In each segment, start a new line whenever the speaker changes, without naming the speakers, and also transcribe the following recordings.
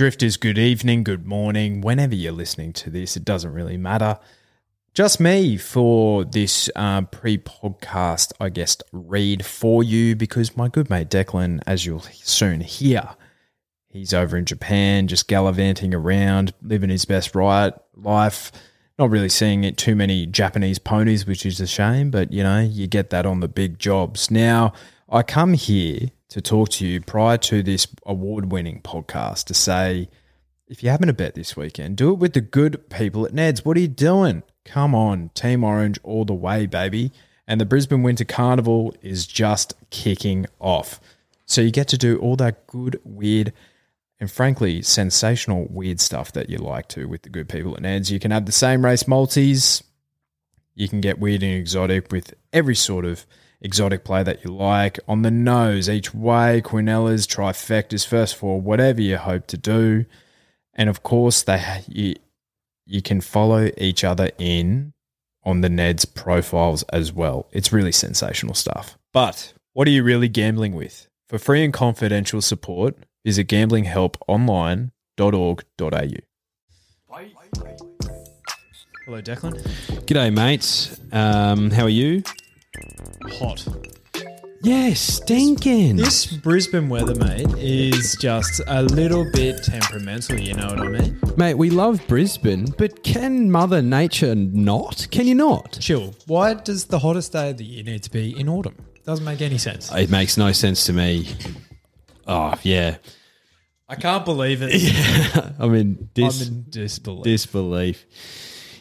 Drifters, good evening, good morning, whenever you're listening to this, it doesn't really matter. Just me for this uh, pre podcast, I guess, read for you because my good mate Declan, as you'll soon hear, he's over in Japan, just gallivanting around, living his best right life. Not really seeing it too many Japanese ponies, which is a shame, but you know, you get that on the big jobs. Now, I come here to talk to you prior to this award winning podcast to say, if you happen to bet this weekend, do it with the good people at Ned's. What are you doing? Come on, Team Orange all the way, baby. And the Brisbane Winter Carnival is just kicking off. So you get to do all that good, weird, and frankly, sensational, weird stuff that you like to with the good people at Ned's. You can have the same race multis. You can get weird and exotic with every sort of exotic play that you like. On the nose, each way, Quinellas, trifectas, first four, whatever you hope to do. And of course, they you, you can follow each other in on the Ned's profiles as well. It's really sensational stuff. But what are you really gambling with? For free and confidential support, visit gamblinghelponline.org.au. Hello, Declan.
G'day, mates. Um, how are you?
Hot.
Yeah, stinking.
This Brisbane weather, mate, is just a little bit temperamental, you know what I mean?
Mate, we love Brisbane, but can Mother Nature not? Can you not?
Chill. Why does the hottest day of the year need to be in autumn? Doesn't make any sense.
It makes no sense to me. Oh, yeah.
I can't believe it.
I mean, dis-
I'm in disbelief.
disbelief.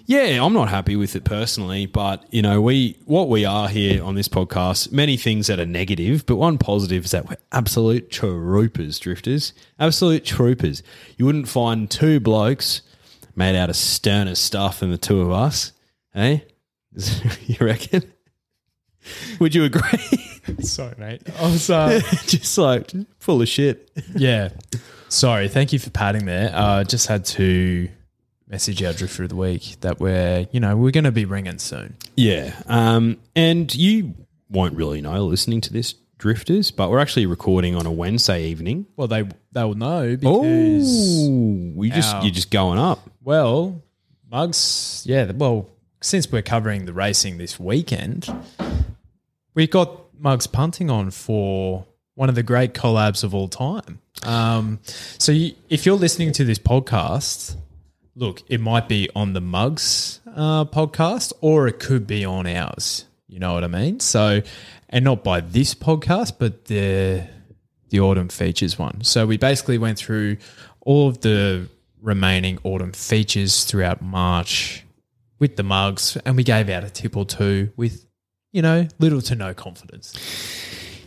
Yeah, I'm not happy with it personally, but you know, we what we are here on this podcast, many things that are negative, but one positive is that we're absolute troopers, drifters, absolute troopers. You wouldn't find two blokes made out of sterner stuff than the two of us, eh? you reckon? Would you agree?
Sorry, mate. I was, uh,
Just like full of shit.
yeah. Sorry. Thank you for padding there. Uh, just had to message our drifter of the week that we're, you know, we're going to be ringing soon.
Yeah. Um, and you won't really know listening to this, drifters, but we're actually recording on a Wednesday evening.
Well, they they will know because
Oh, we just
Our-
you're just going up.
Well, Mugs, yeah, well, since we're covering the racing this weekend, we got Mugs punting on for one of the great collabs of all time. Um, so you, if you're listening to this podcast, look, it might be on the Mugs uh, podcast or it could be on ours. You know what I mean? So, and not by this podcast, but the the autumn features one. So we basically went through all of the remaining autumn features throughout March with the mugs, and we gave out a tip or two with, you know, little to no confidence.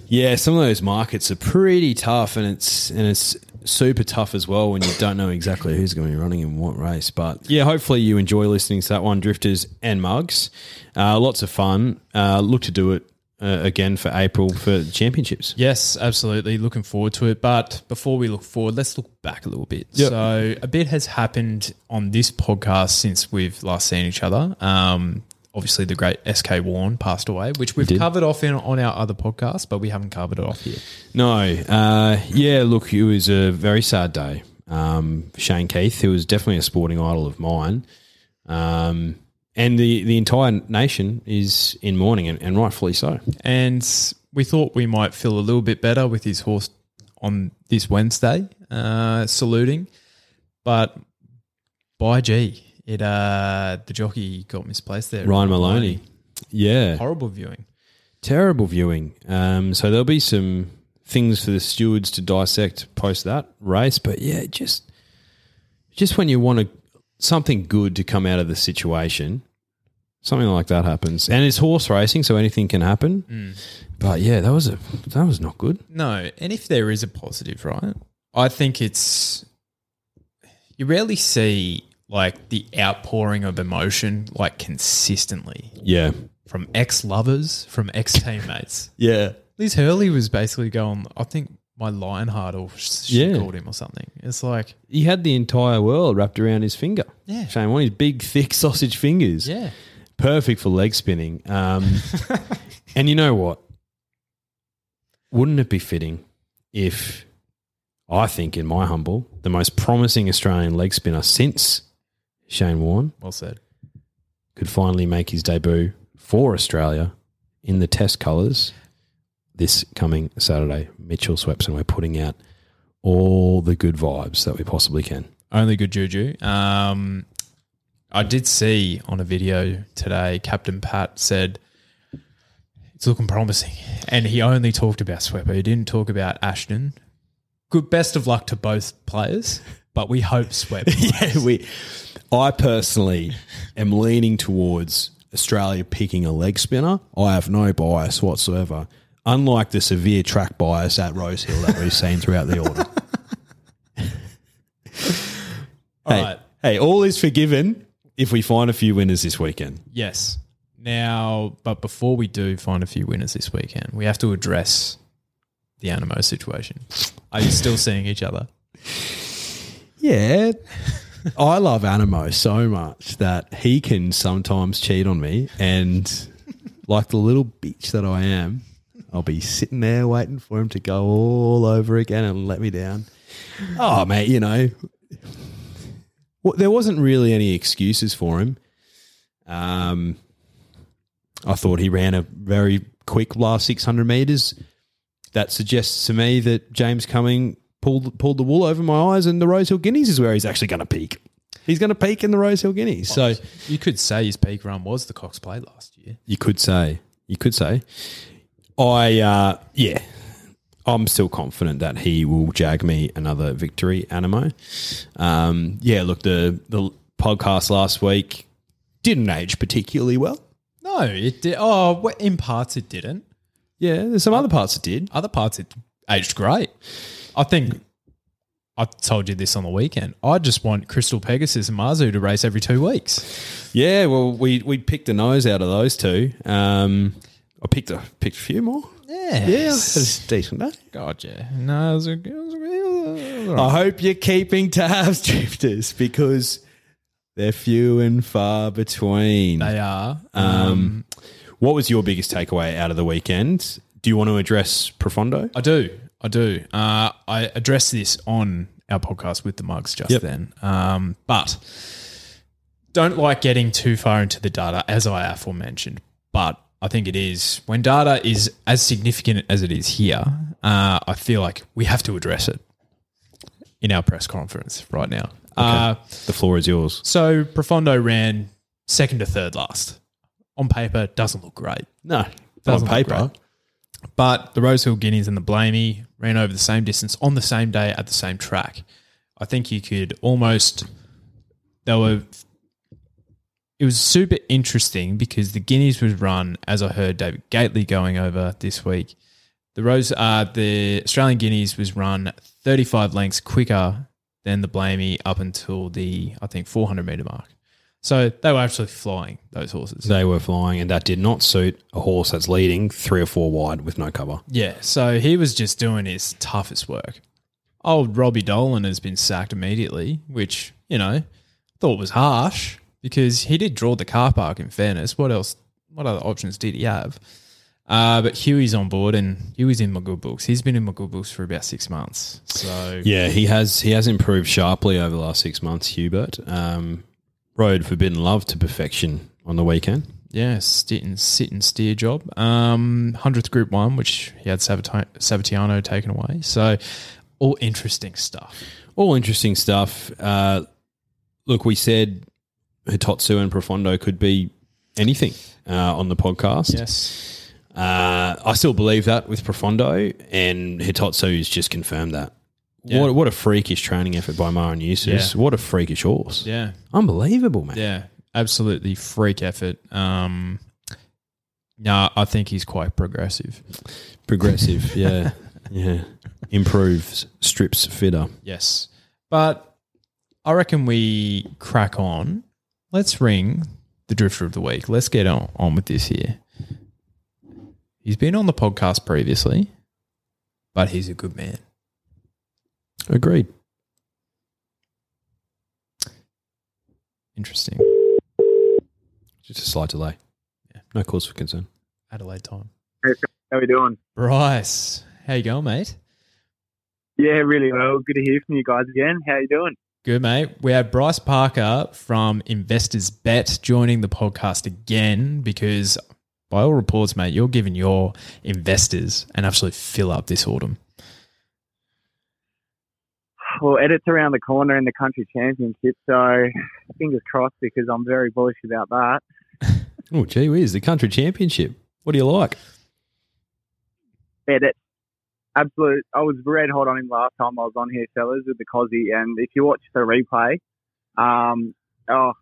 Yeah, some of those markets are pretty tough, and it's and it's super tough as well when you don't know exactly who's going to be running in what race. But yeah, hopefully you enjoy listening to that one, Drifters and Mugs. Uh, lots of fun. Uh, look to do it uh, again for April for the championships.
Yes, absolutely. Looking forward to it. But before we look forward, let's look back a little bit.
Yep.
So, a bit has happened on this podcast since we've last seen each other. Um, obviously, the great SK Warne passed away, which we've covered off in, on our other podcast, but we haven't covered it off here.
No, uh, yeah, look, it was a very sad day. Um, Shane Keith, who was definitely a sporting idol of mine. Um, and the, the entire nation is in mourning, and, and rightfully so.
And we thought we might feel a little bit better with his horse on this Wednesday, uh, saluting. But by gee, it uh, the jockey got misplaced there.
Ryan Maloney. Yeah.
Horrible viewing.
Terrible viewing. Um, so there'll be some things for the stewards to dissect post that race. But yeah, just just when you want to, something good to come out of the situation, something like that happens. And it's horse racing, so anything can happen. But yeah, that was a that was not good.
No, and if there is a positive, right? I think it's you rarely see like the outpouring of emotion like consistently
Yeah.
from ex lovers, from ex teammates.
Yeah.
Liz Hurley was basically going, I think my Lionheart or she
Yeah.
called him or something. It's like,
He had the entire world wrapped around his finger.
Yeah.
Shane, one of his big, thick sausage fingers.
yeah.
perfect for leg spinning. Um, and you know what? Wouldn't it be fitting if I think, in my humble, the most promising Australian leg spinner since Shane Warne
Well said.
could finally make his debut for Australia in the Test colours this coming Saturday. Mitchell Swepson, we're putting out all the good vibes that we possibly can.
Only good juju. Um, I did see on a video today, Captain Pat said it's looking promising, and he only talked about Swepper. He didn't talk about Ashton. Good, best of luck to both players, but we hope Swep.
yeah, we. I personally am leaning towards Australia picking a leg spinner. I have no bias whatsoever, unlike the severe track bias at Rosehill that we've seen throughout the.
All
hey,
right.
hey, all is forgiven if we find a few winners this weekend.
Yes. Now, but before we do find a few winners this weekend, we have to address the Anamoe situation. Are you still seeing each other?
Yeah. I love Anamoe so much that he can sometimes cheat on me. And like the little bitch that I am, I'll be sitting there waiting for him to go all over again and let me down. Oh, mate, you know, well, there wasn't really any excuses for him. Um, I thought he ran a very quick last 600 metres. That suggests to me that James Cumming pulled pulled the wool over my eyes, and the Rosehill Guineas is where he's actually going to peak. He's going to peak in the Rosehill Guineas. So
You could say his peak run was the Cox Plate last year.
you could say, you could say, I uh, yeah, I'm still confident that he will jag me another victory. Anamoe, um, yeah. Look, the the podcast last week didn't age particularly well.
No, it did. Oh, in parts it didn't.
Yeah, there's some other parts it did.
Other parts it aged great. I think I told you this on the weekend. I just want Crystal Pegasus and Marzu to race every two weeks.
Yeah, well, we we picked a nose out of those two. Um, I picked a picked a few more.
Yeah.
Yeah, that's decent. Day.
God, yeah. No, it was a, it was a, it was a-
I hope you're keeping tabs, drifters, because they're few and far between.
they are.
Um, what was your biggest takeaway out of the weekend? Do you want to address Profondo?
I do. I do. Uh, I addressed this on our podcast with the mugs just
Yep.
then. Um, but don't like getting too far into the data, as I aforementioned. But I think it is when data is as significant as it is here. Uh, I feel like we have to address it in our press conference right now. Uh,
The floor is yours.
so Profondo ran second to third last. On paper, doesn't look great.
No, on
Doesn't look
paper.
But the Rosehill Guineas and the Blamey ran over the same distance on the same day at the same track. I think you could almost. They were. It was super interesting because the Guineas was run, as I heard David Gately going over this week. The Rose, uh, the Australian Guineas was run 35 lengths quicker than the Blamey up until the I think 400 meter mark. So they were actually flying those horses.
They were flying, and that did not suit a horse that's leading three or four wide with no cover.
Yeah, so he was just doing his toughest work. Old Robbie Dolan has been sacked immediately, which, you know, thought was harsh because he did draw the car park in fairness. What else, what other options did he have? Uh, but Huey's on board and Huey's in my good books. He's been in my good books for about six months. So,
Yeah, he has he has improved sharply over the last six months. Hubert um, rode Forbidden Love to perfection on the weekend.
yeah, sit and, sit and steer job. Um, 100th Group 1, which he had Sabati- Sabatiano taken away. So, all interesting stuff.
All interesting stuff. Uh, look, we said Hitotsu and Profondo could be anything uh, on the podcast.
Yes.
Uh, I still believe that with Profondo, and Hitotsu's just confirmed that.
Yeah.
What, what a freakish training effort by Maher Eustace.
Yeah.
What a freakish horse.
Yeah.
Unbelievable, man.
Yeah, absolutely freak effort. Um, no, I think he's quite progressive.
Progressive, yeah. yeah. Improves, strips fitter.
Yes, but I reckon we crack on. Let's ring the drifter of the week. Let's get on, on with this here. He's been on the podcast previously, but he's a good man.
Agreed.
Interesting.
Just a slight delay.
Yeah.
No cause for concern.
Adelaide time.
How are we doing?
Bryce, how you going, mate?
Yeah, really well. Good to hear from you guys again. How you doing?
Good, mate. We have Bryce Parker from Investors Bet joining the podcast again because, by all reports, mate, you're giving your investors an absolute fill up this autumn.
Well, edits around the corner in the country championship, so fingers crossed because I'm very bullish about that.
Oh, gee whiz, the country championship. What do you like?
Edit. Absolute. I was red hot on him last time I was on here, fellas, with the Cozzy. And if you watch the replay, um, oh,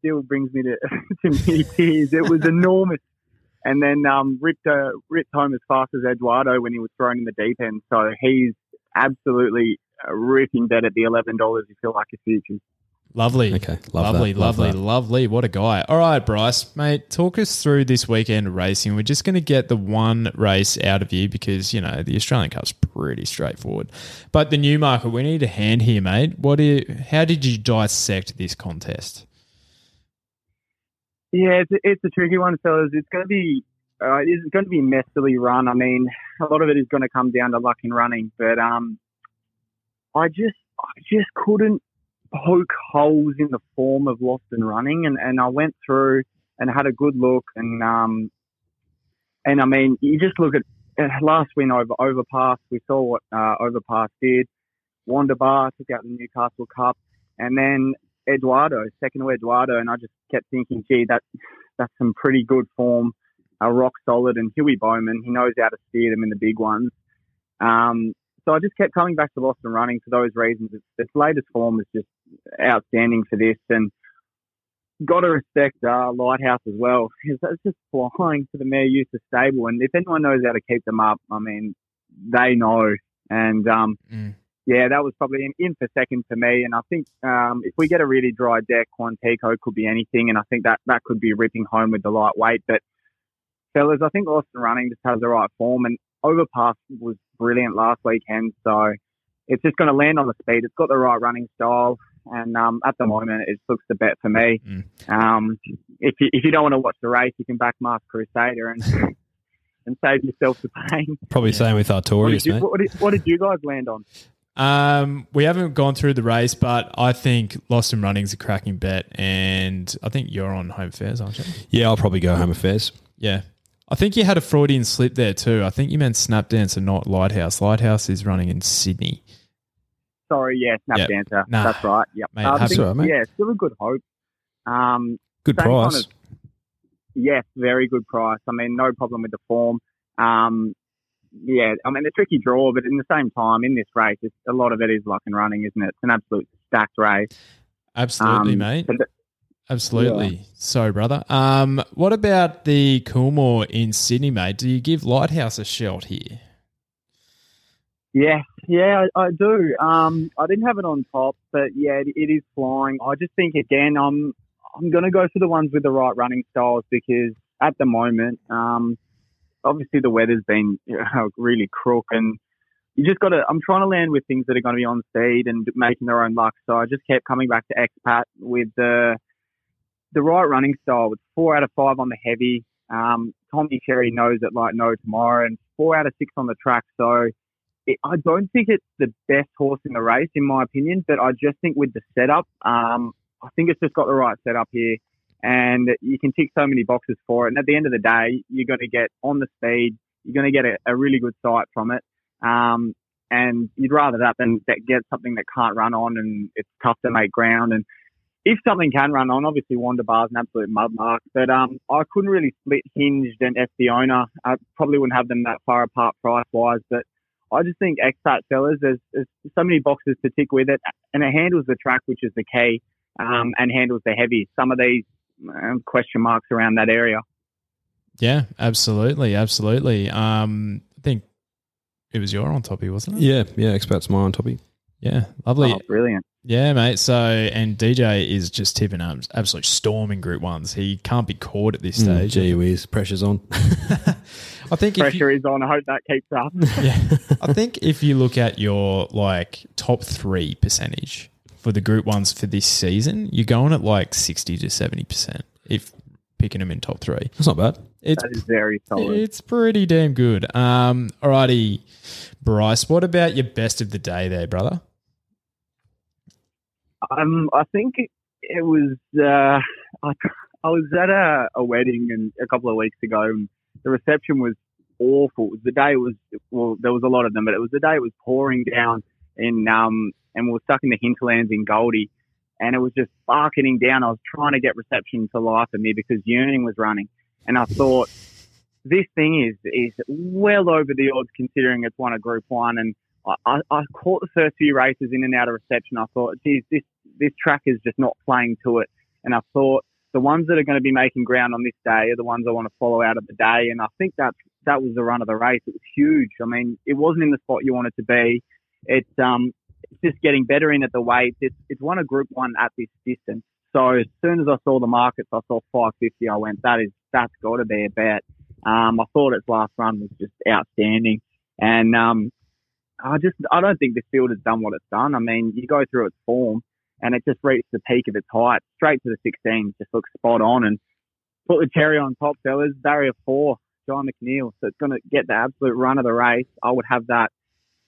still brings me to, to many tears. It was enormous. And then um, ripped, uh, ripped home as fast as Eduardo when he was thrown in the deep end. So he's absolutely uh, ripping bet at the $11 if you like his futures.
Lovely.
Okay, love
lovely,
that, love
lovely,
that.
lovely. What a guy. All right, Bryce, mate, talk us through this weekend racing. We're just going to get the one race out of you because, you know, the Australian Cup's pretty straightforward. But the new market, we need a hand here, mate. What do you, how did you dissect this contest?
Yeah, it's a, it's a tricky one, fellas. It's going to be uh, it's going to be messily run. I mean, a lot of it is going to come down to luck in running, but um, I just I just couldn't poke holes in the form of Lost and Running, and, and I went through and had a good look, and um, and I mean, you just look at uh, last win over Overpass. We saw what uh, Overpass did. Wanda Bar took out the Newcastle Cup, and then Eduardo, second to Eduardo, and I just kept thinking, gee, that that's some pretty good form. Uh, rock solid, and Huey Bowman, he knows how to steer them in the big ones. Um, so I just kept coming back to Lost and Running for those reasons. Its, its latest form is just outstanding for this, and got to respect uh, Lighthouse as well. It's just flying for the Mare Youth stable, and if anyone knows how to keep them up, I mean, they know. And um,
Mm.
yeah, that was probably in, in for second for me. And I think um, if we get a really dry deck, Quantico could be anything, and I think that that could be ripping home with the lightweight. But fellas, I think Lost and Running just has the right form, and Overpass was brilliant last weekend, so it's just going to land on the speed. It's got the right running style, and um, at the moment, it looks the bet for me.
Mm.
Um, if you if you don't want to watch the race, you can back Mask Crusader and and save yourself the pain.
Probably same with
What
Artorius,
did,
mate.
what, did, what did you guys land on?
Um, we haven't gone through the race, but I think Lost and Running's a cracking bet, and I think you're on home Affairs, aren't you?
Yeah, I'll probably go home affairs.
Yeah. I think you had a Freudian slip there too. I think you meant Snapdance and not Lighthouse. Lighthouse is running in Sydney.
Sorry, yeah, Snap
Yep.
Dancer.
Nah.
That's right. Yep.
Mate,
I
have-
think-
right, mate.
Yeah, still a good hope. Um,
Good
Same kind
price.
of- yes, very good price. I mean, no problem with the form. Um, yeah, I mean, a tricky draw, but in the same time, in this race, it's, a lot of it is luck and running, isn't it? It's an absolute stacked race.
Absolutely,
Um,
mate.
but
Absolutely. So, brother. Um, what about the Coolmore in Sydney, mate? Do you give Lighthouse a shout here?
Yeah, yeah, I, I do. Um, I didn't have it on top, but yeah, it, it is flying. I just think again, I'm I'm going to go for the ones with the right running styles because at the moment, um, obviously the weather's been you know, really crook, and you just got to. I'm trying to land with things that are going to be on speed and making their own luck. So I just kept coming back to expat with the the right running style with four out of five on the heavy. Um, Tommy Cherry knows it like no tomorrow, and four out of six on the track. So it, I don't think it's the best horse in the race, in my opinion, but I just think with the setup, um, I think it's just got the right setup here. And you can tick so many boxes for it. And at the end of the day, you're going to get on the speed, you're going to get a, a really good sight from it. Um, and you'd rather that than that get something that can't run on and it's tough to make ground. And if something can run on, obviously Wanda Bar's an absolute mud mark. But um, I couldn't really split Hinged and Owner. I probably wouldn't have them that far apart price wise. But I just think expat fellas, there's, there's so many boxes to tick with it, and it handles the track, which is the key, um, and handles the heavy. Some of these um, question marks around that area.
Yeah, absolutely, absolutely. Um, I think it was your on toppy, wasn't it?
Yeah, yeah, expats my on toppy.
Yeah, lovely.
Oh, brilliant.
Yeah, mate. So, and DJ is just tipping up, absolute storm in Group Ones. He can't be caught at this
Mm,
stage.
gee whiz, pressure's on.
I think if you,
Pressure is on. I hope that keeps up.
yeah, I think if you look at your like top three percentage for the Group Ones for this season, you're going at like sixty to seventy percent. If picking them in top three.
That's not bad.
It's
That is very solid.
it's pretty damn good. Um, alrighty, Bryce. What about your best of the day there, brother?
Um, I think it, was. Uh, I, I was at a, a wedding and a couple of weeks ago, and the reception was awful. The day was well, there was a lot of them, but it was the day it was pouring down, in um, and we were stuck in the hinterlands in Goldie, and it was just barking down. I was trying to get reception to life of me because yearning was running, and I thought this thing is is well over the odds considering it's one of Group One, and I, I, caught the first few races in and out of reception. I thought, geez, this this track is just not playing to it, and I thought the ones that are going to be making ground on this day are the ones I want to follow out of the day, and I think that that was the run of the race. It was huge. I mean, it wasn't in the spot you wanted to be. It's um it's just getting better in at the weights. It's it's one of Group One at this distance. So as soon as I saw the markets, I saw 550. I went, that is that's got to be a bet. Um, I thought its last run was just outstanding, and um, I just I don't think this field has done what it's done. I mean, you go through its form, and it just reached the peak of its height, straight to the 16, just looks spot on, and put the cherry on top, fellas. Barrier four, John McNeil, so it's going to get the absolute run of the race. I would have that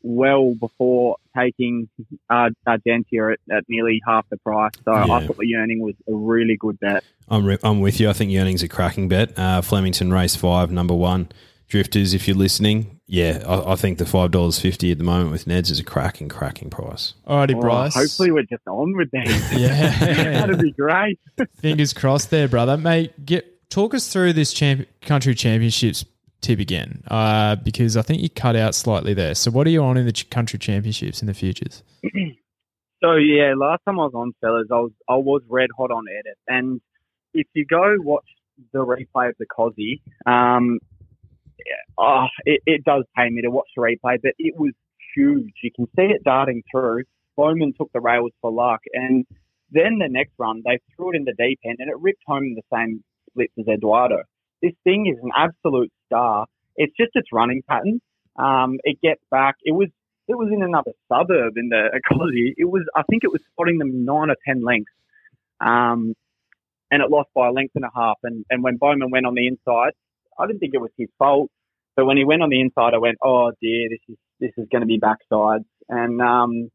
well before taking uh, Argentia at, at nearly half the price. So
Yeah.
I thought the yearning was a really good bet.
I'm, re- I'm with you. I think Yearning's a cracking bet. Uh, Flemington race five, number one. Drifters, if you're listening, yeah, I, I think the five dollars fifty at the moment with Neds is a cracking, cracking price.
Alrighty,
Oh,
Bryce.
hopefully we're just on with that.
Yeah.
That'd be great.
Fingers crossed there, brother. Mate, get talk us through this champ- country championships tip again, uh, because I think you cut out slightly there. So, what are you on in the ch- country championships in the futures?
So yeah, last time I was on, fellas, I was I was red hot on edit, and if you go watch the replay of the Cosy, um, yeah, oh, it, it does pay me to watch the replay, but it was huge. You can see it darting through. Bowman took the rails for luck, and then the next run they threw it in the deep end, and it ripped home in the same splits as Eduardo. This thing is an absolute star. It's just its running pattern. Um, it gets back. It was it was in another suburb in the ecology. It was, I think it was spotting them nine or ten lengths. Um, and it lost by a length and a half. And, and when Bowman went on the inside, I didn't think it was his fault. But when he went on the inside, I went, oh dear, this is, this is going to be backsides. And, um,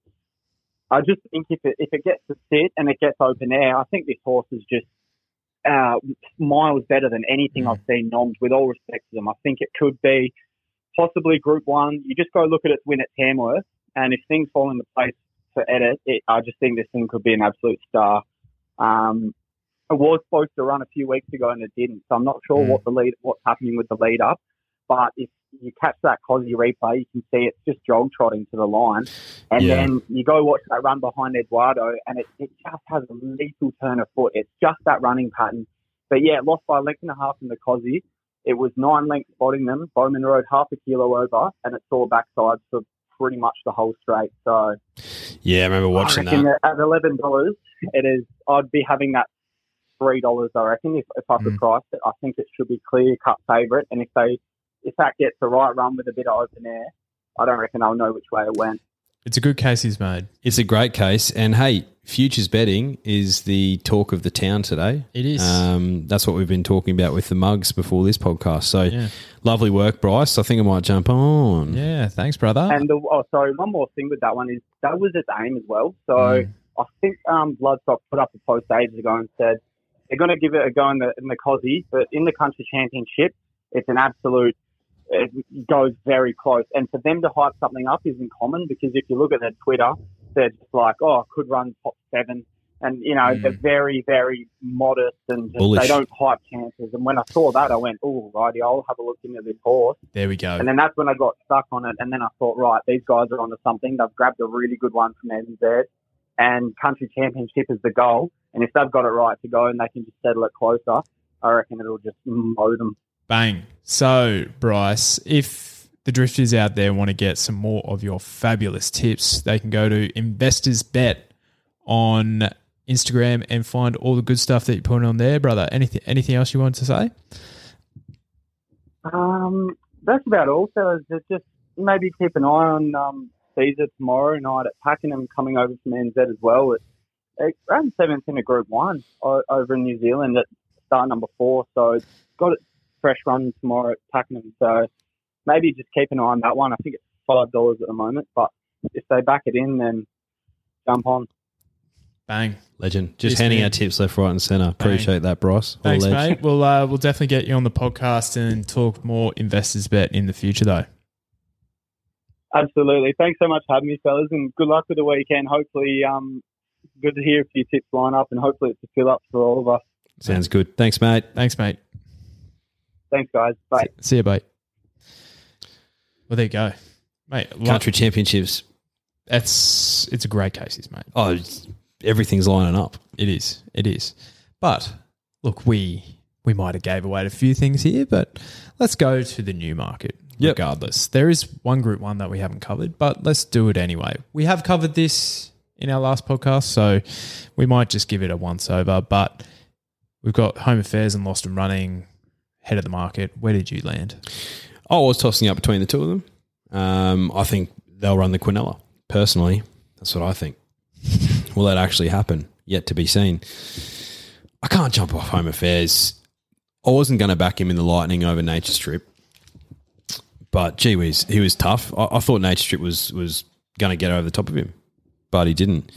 I just think if it, if it gets to sit and it gets open air, I think this horse is just, uh, miles better than anything I've seen noms with all respect to them. I think it could be possibly Group One. You just go look at its win at Tamworth, and if things fall into place for Edit, it, I just think this thing could be an absolute star. Um, it was supposed to run a few weeks ago and it didn't, so I'm not sure
Mm.
what the lead, what's happening with the lead up. But if you catch that Cosy replay, you can see it's just jog trotting to the line, and
Yeah.
then you go watch that run behind Eduardo, and it, it just has a lethal turn of foot. It's just that running pattern. But yeah, lost by a length and a half in the Cosy. It was nine lengths spotting them. Bowman rode half a kilo over, and it saw backsides for pretty much the whole straight. So
Yeah, I remember watching
I
that.
that at eleven dollars, it is. I'd be having that three dollars. I reckon if, if I could
Mm.
price it, I think it should be clear cut favourite. And if they if that gets the right run with a bit of open air, I don't reckon I'll know which way it went.
It's a good case he's made.
It's a great case, and hey, futures betting is the talk of the town today.
It is.
Um, that's what we've been talking about with the mugs before this podcast. So,
Yeah.
lovely work, Bryce. I think I might jump on.
Yeah, thanks, brother.
And the, oh, sorry, one more thing with that one is that was its aim as well. So
Mm.
I think um, Bloodstock put up a post ages ago and said they're going to give it a go in the in the Cosy, but in the country championship, it's an absolute. It goes very close, and for them to hype something up isn't common because if you look at their Twitter, they're just like, "Oh, could run top seven. and you know
Mm.
they're very, very modest and just, they don't hype chances. And when I saw that, I went, "Oh, righty, I'll have a look into this horse."
there we go.
And then that's when I got stuck on it. And then I thought, right, these guys are onto something. They've grabbed a really good one from NZ, and country championship is the goal. And if they've got it right to go and they can just settle it closer, I reckon it'll just mow them.
Bang. So, Bryce, if the drifters out there want to get some more of your fabulous tips, they can go to Investors Bet on Instagram and find all the good stuff that you're putting on there, brother. Anything anything else you want to say?
Um, that's about all. So just- just maybe keep an eye on um, Caesar tomorrow night at Pakenham coming over from NZ as well. It, it ran seventh in a Group One o- over in New Zealand at start number four. So it's got a fresh run tomorrow at Pakenham. So maybe just keep an eye on that one. I think it's five dollars at the moment, but if they back it in, then jump on.
Bang.
Legend. Just
Yes,
handing
man.
out tips left, right, and centre. Appreciate that, Bryce. All
Thanks, mate. We'll uh, we'll definitely get you on the podcast and talk more investors bet in the future, though.
Absolutely. Thanks so much for having me, fellas, and good luck with the weekend. Hopefully, um, good to hear a few tips line up, and hopefully it's a fill up for all of us.
Sounds good. Thanks, mate.
Thanks, mate.
Thanks, guys. Bye.
See you, mate. Well, there you go, mate. lo-
Country championships.
That's it's a great cases, mate.
Oh, it's- everything's lining up.
It is. It is. But look, we we might have gave away a few things here, but let's go to the new market.
Yep.
Regardless, there is one group one that we haven't covered, but let's do it anyway. We have covered this in our last podcast, so we might just give it a once over. But we've got home affairs and lost and running head of the market. Where did you land?
I was tossing up between the two of them. Um, I think they'll run the Quinella. Personally, that's what I think. Will that actually happen? Yet to be seen. I can't jump off home affairs. I wasn't going to back him in the Lightning over Nature Strip, but gee whiz, he was tough. I, I thought Nature Strip was was going to get over the top of him, but he didn't.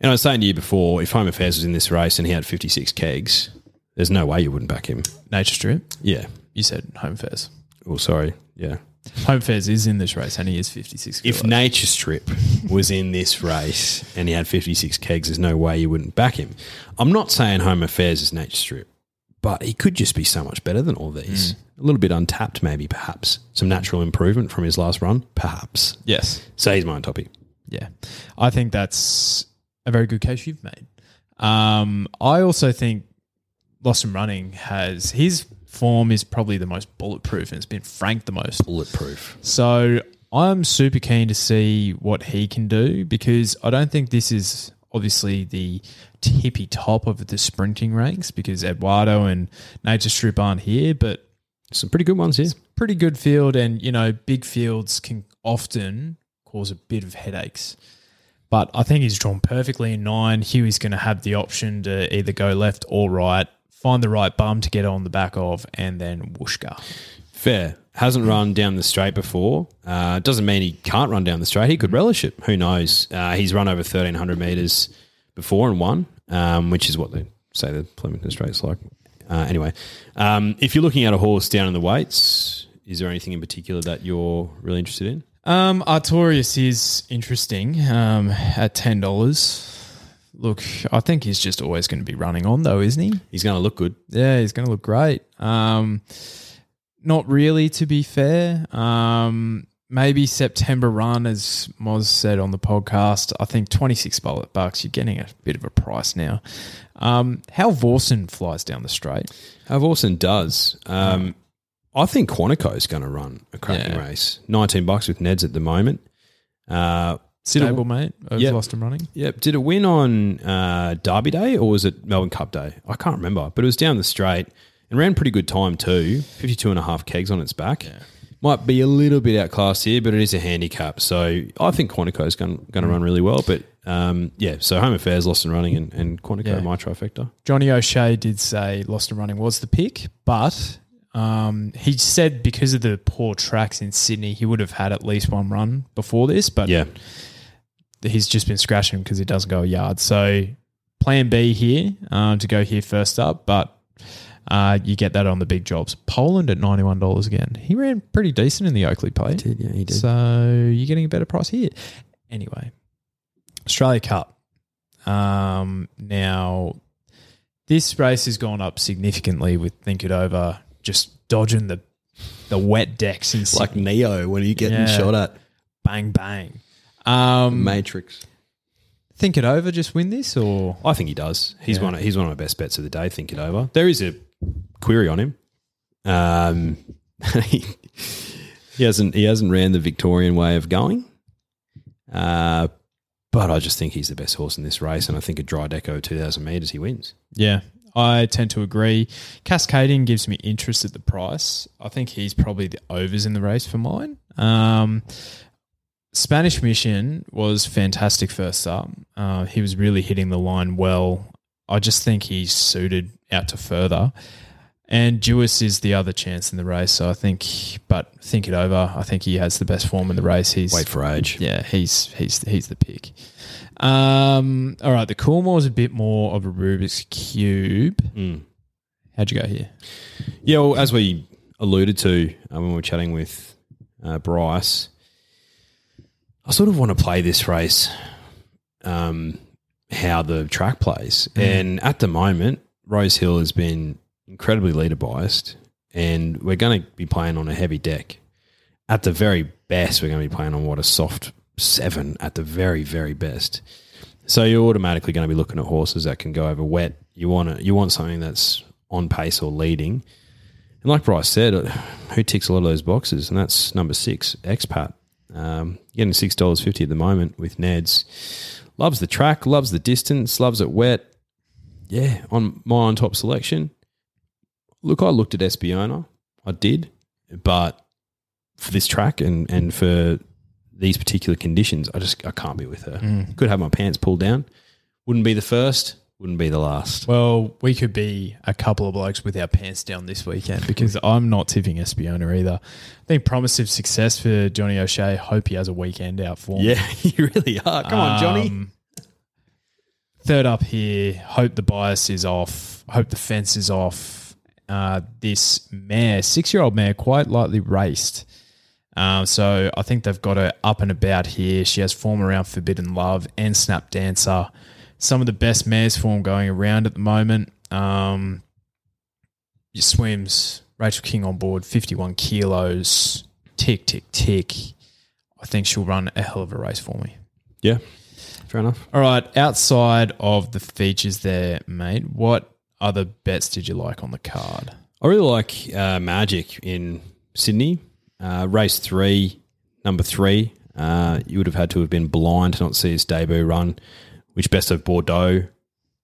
And I was saying to you before, if Home Affairs was in this race and he had 56 kegs, there's no way you wouldn't back him.
Nature Strip.
Yeah.
You said home affairs.
Oh, sorry. Yeah.
Home affairs is in this race, and he is fifty six.
If Nature Strip was in this race and he had 56 kegs, there's no way you wouldn't back him. I'm not saying Home Affairs is Nature Strip, but he could just be so much better than all these. A little bit untapped, maybe, perhaps. Some natural improvement from his last run, perhaps.
yes,
So he's my topic.
Yeah, I think that's a very good case you've made. Um, I also think Lost and Running has his form is probably the most bulletproof and it's been franked the most.
Bulletproof.
So I'm super keen to see what he can do because I don't think this is obviously the tippy top of the sprinting ranks because Eduardo and Nature Strip aren't here, but
Some pretty good ones here.
pretty good field, and you know, big fields can often cause a bit of headaches. But I think he's drawn perfectly in nine. Huey's going to have the option to either go left or right, find the right bum to get on the back of, and then whooshka.
Fair. Hasn't run down the straight before. Uh, doesn't mean he can't run down the straight. He could relish it. Who knows? Uh, he's run over 1,300 metres before and won, um, which is what they say the Flemington Straight's like. Uh, anyway, um, if you're looking at a horse down in the weights, is there anything in particular that you're really interested in?
Um, Artorius is interesting um, at ten dollars. Look, I think he's just always going to be running on, though, isn't he?
He's going to look good.
Yeah, he's going to look great. Um, not really, to be fair. Um, maybe September run, as Moz said on the podcast. I think twenty six bucks. You're getting a bit of a price now. Um, how Vorson flies down the straight.
How Vorson does. Um, I think Quantico is going to run a cracking
Yeah.
race. 19 bucks with Neds at the moment. Uh, did
Stable mate of
Yep.
Lost and Running.
Yep. Did it win on uh, Derby Day or was it Melbourne Cup Day? I can't remember, but it was down the straight and ran pretty good time too. 52 and a half kegs on its back. Might be a little bit outclassed here, but it is a handicap. So I think Quantico is going, going to run really well. But um, yeah, so Home Affairs, Lost and Running, and, and Quantico,
Yeah.
my trifecta.
Johnny O'Shea did say Lost and Running was the pick, but um, he said because of the poor tracks in Sydney, he would have had at least one run before this. But
Yeah.
he's just been scratching because he doesn't go a yard. So plan B here um, to go here first up, but uh, you get that on the big jobs. Poland at ninety one dollars again. He ran pretty decent in the Oakleigh Plate.
did, yeah, he did.
So you're getting a better price here. Anyway, Australia Cup. Um, now, this race has gone up significantly with Think It Over just dodging the the wet decks in
like Neo when you getting
Yeah.
shot at.
bang bang. Um,
Matrix.
Think It Over just win this or
I think he does. He's
Yeah.
one. Of, he's one of my best bets of the day. Think it over. There is a query on him. Um, he, he hasn't. He hasn't ran the Victorian way of going. Uh, but I just think he's the best horse in this race, and I think a dry deco two thousand meters he wins.
Yeah, I tend to agree. Cascadian gives me interest at the price. I think he's probably the overs in the race for mine. Um, Spanish Mission was fantastic first up. Uh, he was really hitting the line well I just think he's suited out to further. And Jewis is the other chance in the race. So I think, but think it over. I think he has the best form in the race. He's
Wait for age.
yeah, he's he's he's the pick. Um, all right, the Coolmore is a bit more of a Rubik's cube.
Mm.
How'd you go here?
Yeah, well, as we alluded to uh, when we were chatting with uh, Bryce, I sort of want to play this race um, how the track plays. And at the moment, Rose Hill has been incredibly leader biased, and we're going to be playing on a heavy deck. At the very best, we're going to be playing on what a soft seven at the very, very best. So you're automatically going to be looking at horses that can go over wet. You want you want something that's on pace or leading. And like Bryce said, uh, who ticks a lot of those boxes? And that's number six, expat. Um, getting six dollars fifty at the moment with Ned's. Loves the track, loves the distance, loves it wet. Yeah, on my on top selection. Look, I looked at Espiona. I did, but for this track and and for these particular conditions, I just I can't be with her. Mm. Could have my pants pulled down. Wouldn't be the first. Wouldn't be the last.
Well, we could be a couple of blokes with our pants down this weekend because I'm not tipping Espiona either. I think promise of success for Johnny O'Shea. Hope he has a weekend out for me.
Yeah, you really are. Come on, Johnny.
Um, third up here, hope the bias is off. Hope the fence is off. Uh, this mare, six year old mare, quite lightly raced. Um, so I think they've got her up and about here. She has form around Forbidden Love and Snap Dancer. Some of the best mares form going around at the moment. Um, your swims, Rachel King on board, 51 kilos, tick, tick, tick. I think she'll run a hell of a race for me.
Yeah, fair enough.
All right, outside of the features there, mate, what other bets did you like on the card?
I really like uh, Magic in Sydney. Uh, race three, number three. Uh, you would have had to have been blind to not see his debut run, which Best of Bordeaux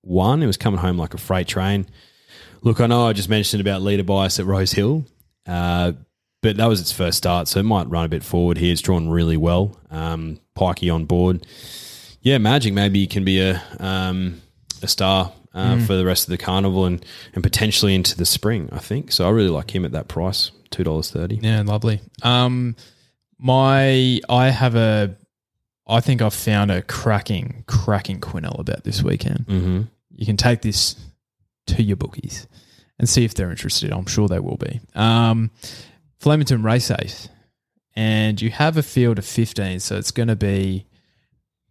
won. It was coming home like a freight train. Look, I know I just mentioned about leader bias at Rose Hill, uh, but that was its first start, so it might run a bit forward here. It's drawn really well. Um, Pikey on board. Yeah, Magic maybe can be a um, a star uh, for the rest of the carnival and, and potentially into the spring. I think so. I really like him at that price, two dollars thirty.
Yeah, lovely. Um, my I have a, I think I've found a cracking, cracking Quinella bet this weekend.
Mm-hmm.
You can take this to your bookies and see if they're interested. I'm sure they will be. Um, Flemington Race Ace, and you have a field of 15, so it's going to be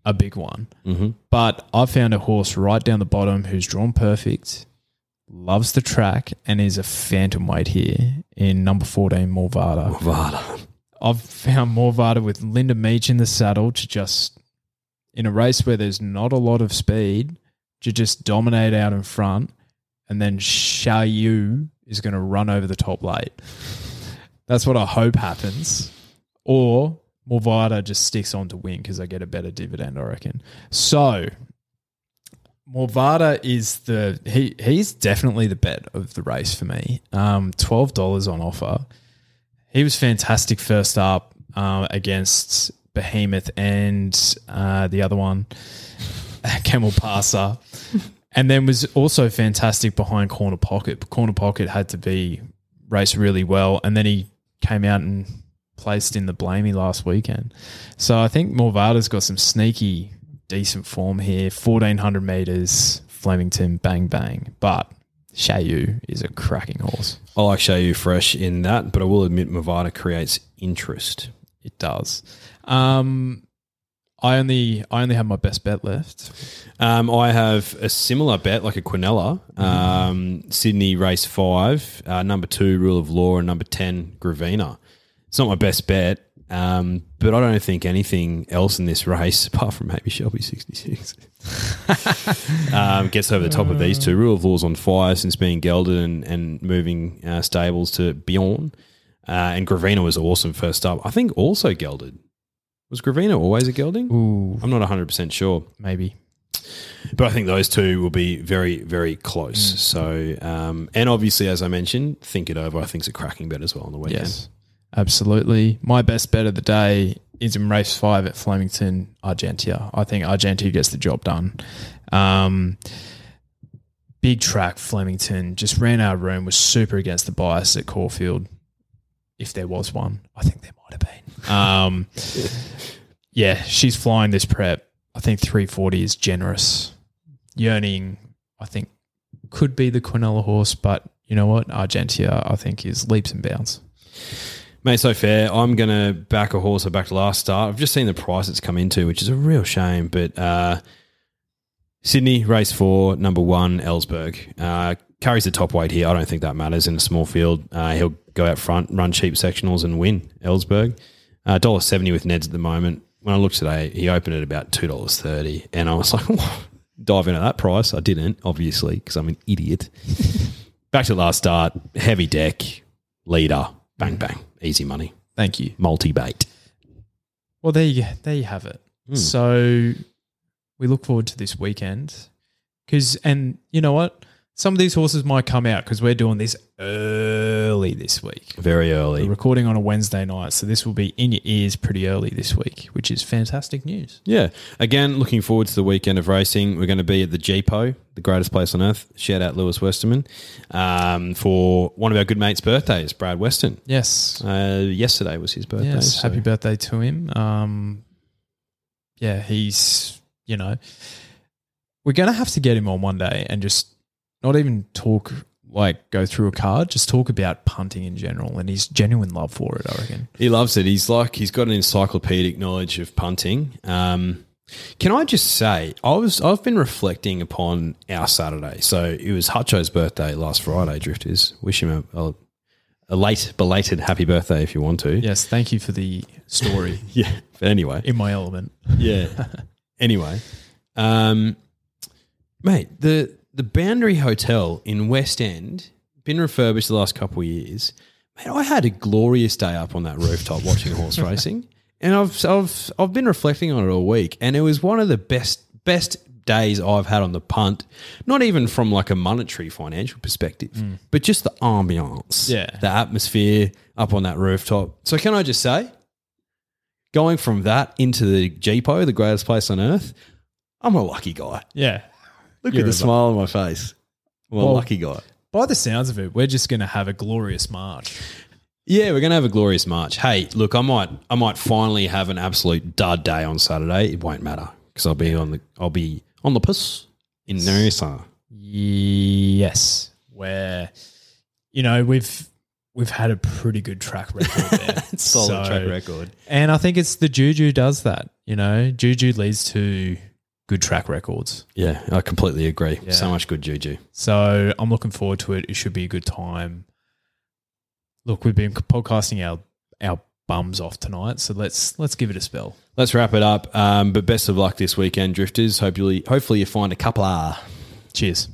a big one.
Mm-hmm.
But I found a horse right down the bottom who's drawn perfect, loves the track, and is a phantom weight here in number 14, Morvada.
Vada.
I've found Morvada with Linda Meech in the saddle to just, in a race where there's not a lot of speed, to just dominate out in front. And then Xiaoyu is going to run over the top late. That's what I hope happens. Or Morvada just sticks on to win because I get a better dividend, I reckon. So Morvada is the he he's definitely the bet of the race for me. Um, twelve dollars on offer. He was fantastic first up uh, against Behemoth and uh, the other one, Camel Passer, and then was also fantastic behind Corner Pocket. Corner Pocket had to be raced really well, and then he came out and placed in the blamey last weekend. So I think Morvada's got some sneaky, decent form here. Fourteen hundred meters, Flemington, bang bang, but. Shayu is a cracking horse.
I like Shayu fresh in that, but I will admit Movada creates interest.
It does. Um, I only I only have my best bet left.
Um, I have a similar bet, like a Quinella. Um, Sydney race five, uh, number two, Rule of Law, and number 10, Gravina. It's not my best bet, um, but I don't think anything else in this race, apart from maybe Shelby 66, um, gets over the top of these two. Rule of Law's on fire since being gelded and, and moving uh, stables to Bjorn. Uh, and Gravina was awesome first up. I think also gelded. Was Gravina always a gelding?
Ooh,
I'm not 100% sure.
maybe.
But I think those two will be very, very close. So, um, and obviously, as I mentioned, think it over. I think it's a cracking bet as well on the weekend.
Yes, absolutely. My best bet of the day is in race five at Flemington, Argentia. I think Argentia gets the job done. Um, big track, Flemington, just ran out of room, was super against the bias at Caulfield, if there was one. I think there might have been. Um, yeah, she's flying this prep. I think 340 is generous. Yearning, I think, could be the Quinella horse, but you know what? Argentia, I think, is leaps and bounds.
Mate, so fair. I'm going to back a horse I backed last start. I've just seen the price it's come into, which is a real shame. But uh, Sydney, race four, number one, Ellsberg. Uh, carries the top weight here. I don't think that matters in a small field. Uh, he'll go out front, run cheap sectionals, and win Ellsberg. Uh, $1.70 with Neds at the moment. When I looked today, he opened at about $2.30. And I was like, dive into that price. I didn't, obviously, because I'm an idiot. Back to last start, heavy deck, leader, bang, bang, easy money,
Thank you.
multi bait.
Well, there you there you have it. Hmm. So we look forward to this weekend because, and you know what, some of these horses might come out because we're doing this early this week.
Very
We're
early.
recording on a Wednesday night, so this will be in your ears pretty early this week, which is fantastic news.
Yeah. Again, looking forward to the weekend of racing. We're going to be at the GPO, the greatest place on earth. Shout out Lewis Westerman um, for one of our good mates' birthdays, Brad Weston.
Yes,
Uh, yesterday was his birthday.
yes.
so-
Happy birthday to him. Um, yeah, he's you know we're gonna have to get him on one day and just not even talk like go through a card, just talk about punting in general and his genuine love for it. I reckon.
He loves it. He's like he's got an encyclopedic knowledge of punting. Um, can I just say, I was I've been reflecting upon our Saturday. So it was Hutcho's birthday last Friday. Drifters, wish him a, a, a late belated happy birthday if you want to.
Yes, thank you for the story
Yeah. But anyway,
in my element.
yeah. anyway, um, mate, the the Boundary Hotel in West End been refurbished the last couple of years. Mate, I had a glorious day up on that rooftop watching horse racing, and I've I've I've been reflecting on it all week, and it was one of the best best days I've had on the punt. Not even from like a monetary financial perspective, mm. but just the ambiance,
Yeah.
the atmosphere up on that rooftop. So can I just say, going from that into the GPO, the greatest place on earth, I'm a lucky guy.
Yeah.
Look
You're
at the smile on my face. I'm a
Well-
lucky guy.
By the sounds of it, we're just going to have a glorious march.
Yeah, we're gonna have a glorious march. Hey, look, I might, I might finally have an absolute dud day on Saturday. It won't matter because I'll be on the, I'll be on the puss in Noosa.
Yes, where you know we've we've had a pretty good track record there.
Solid
So-
track record.
and I think it's the Juju does that. You know, Juju leads to good track records.
Yeah, I completely agree.
Yeah.
So much good juju.
So I'm looking forward to it. It should be a good time. Look, we've been podcasting our our bums off tonight, so let's let's give it a spell.
Let's wrap it up. Um, but best of luck this weekend, drifters. Hopefully, hopefully you find a couple.
Cheers.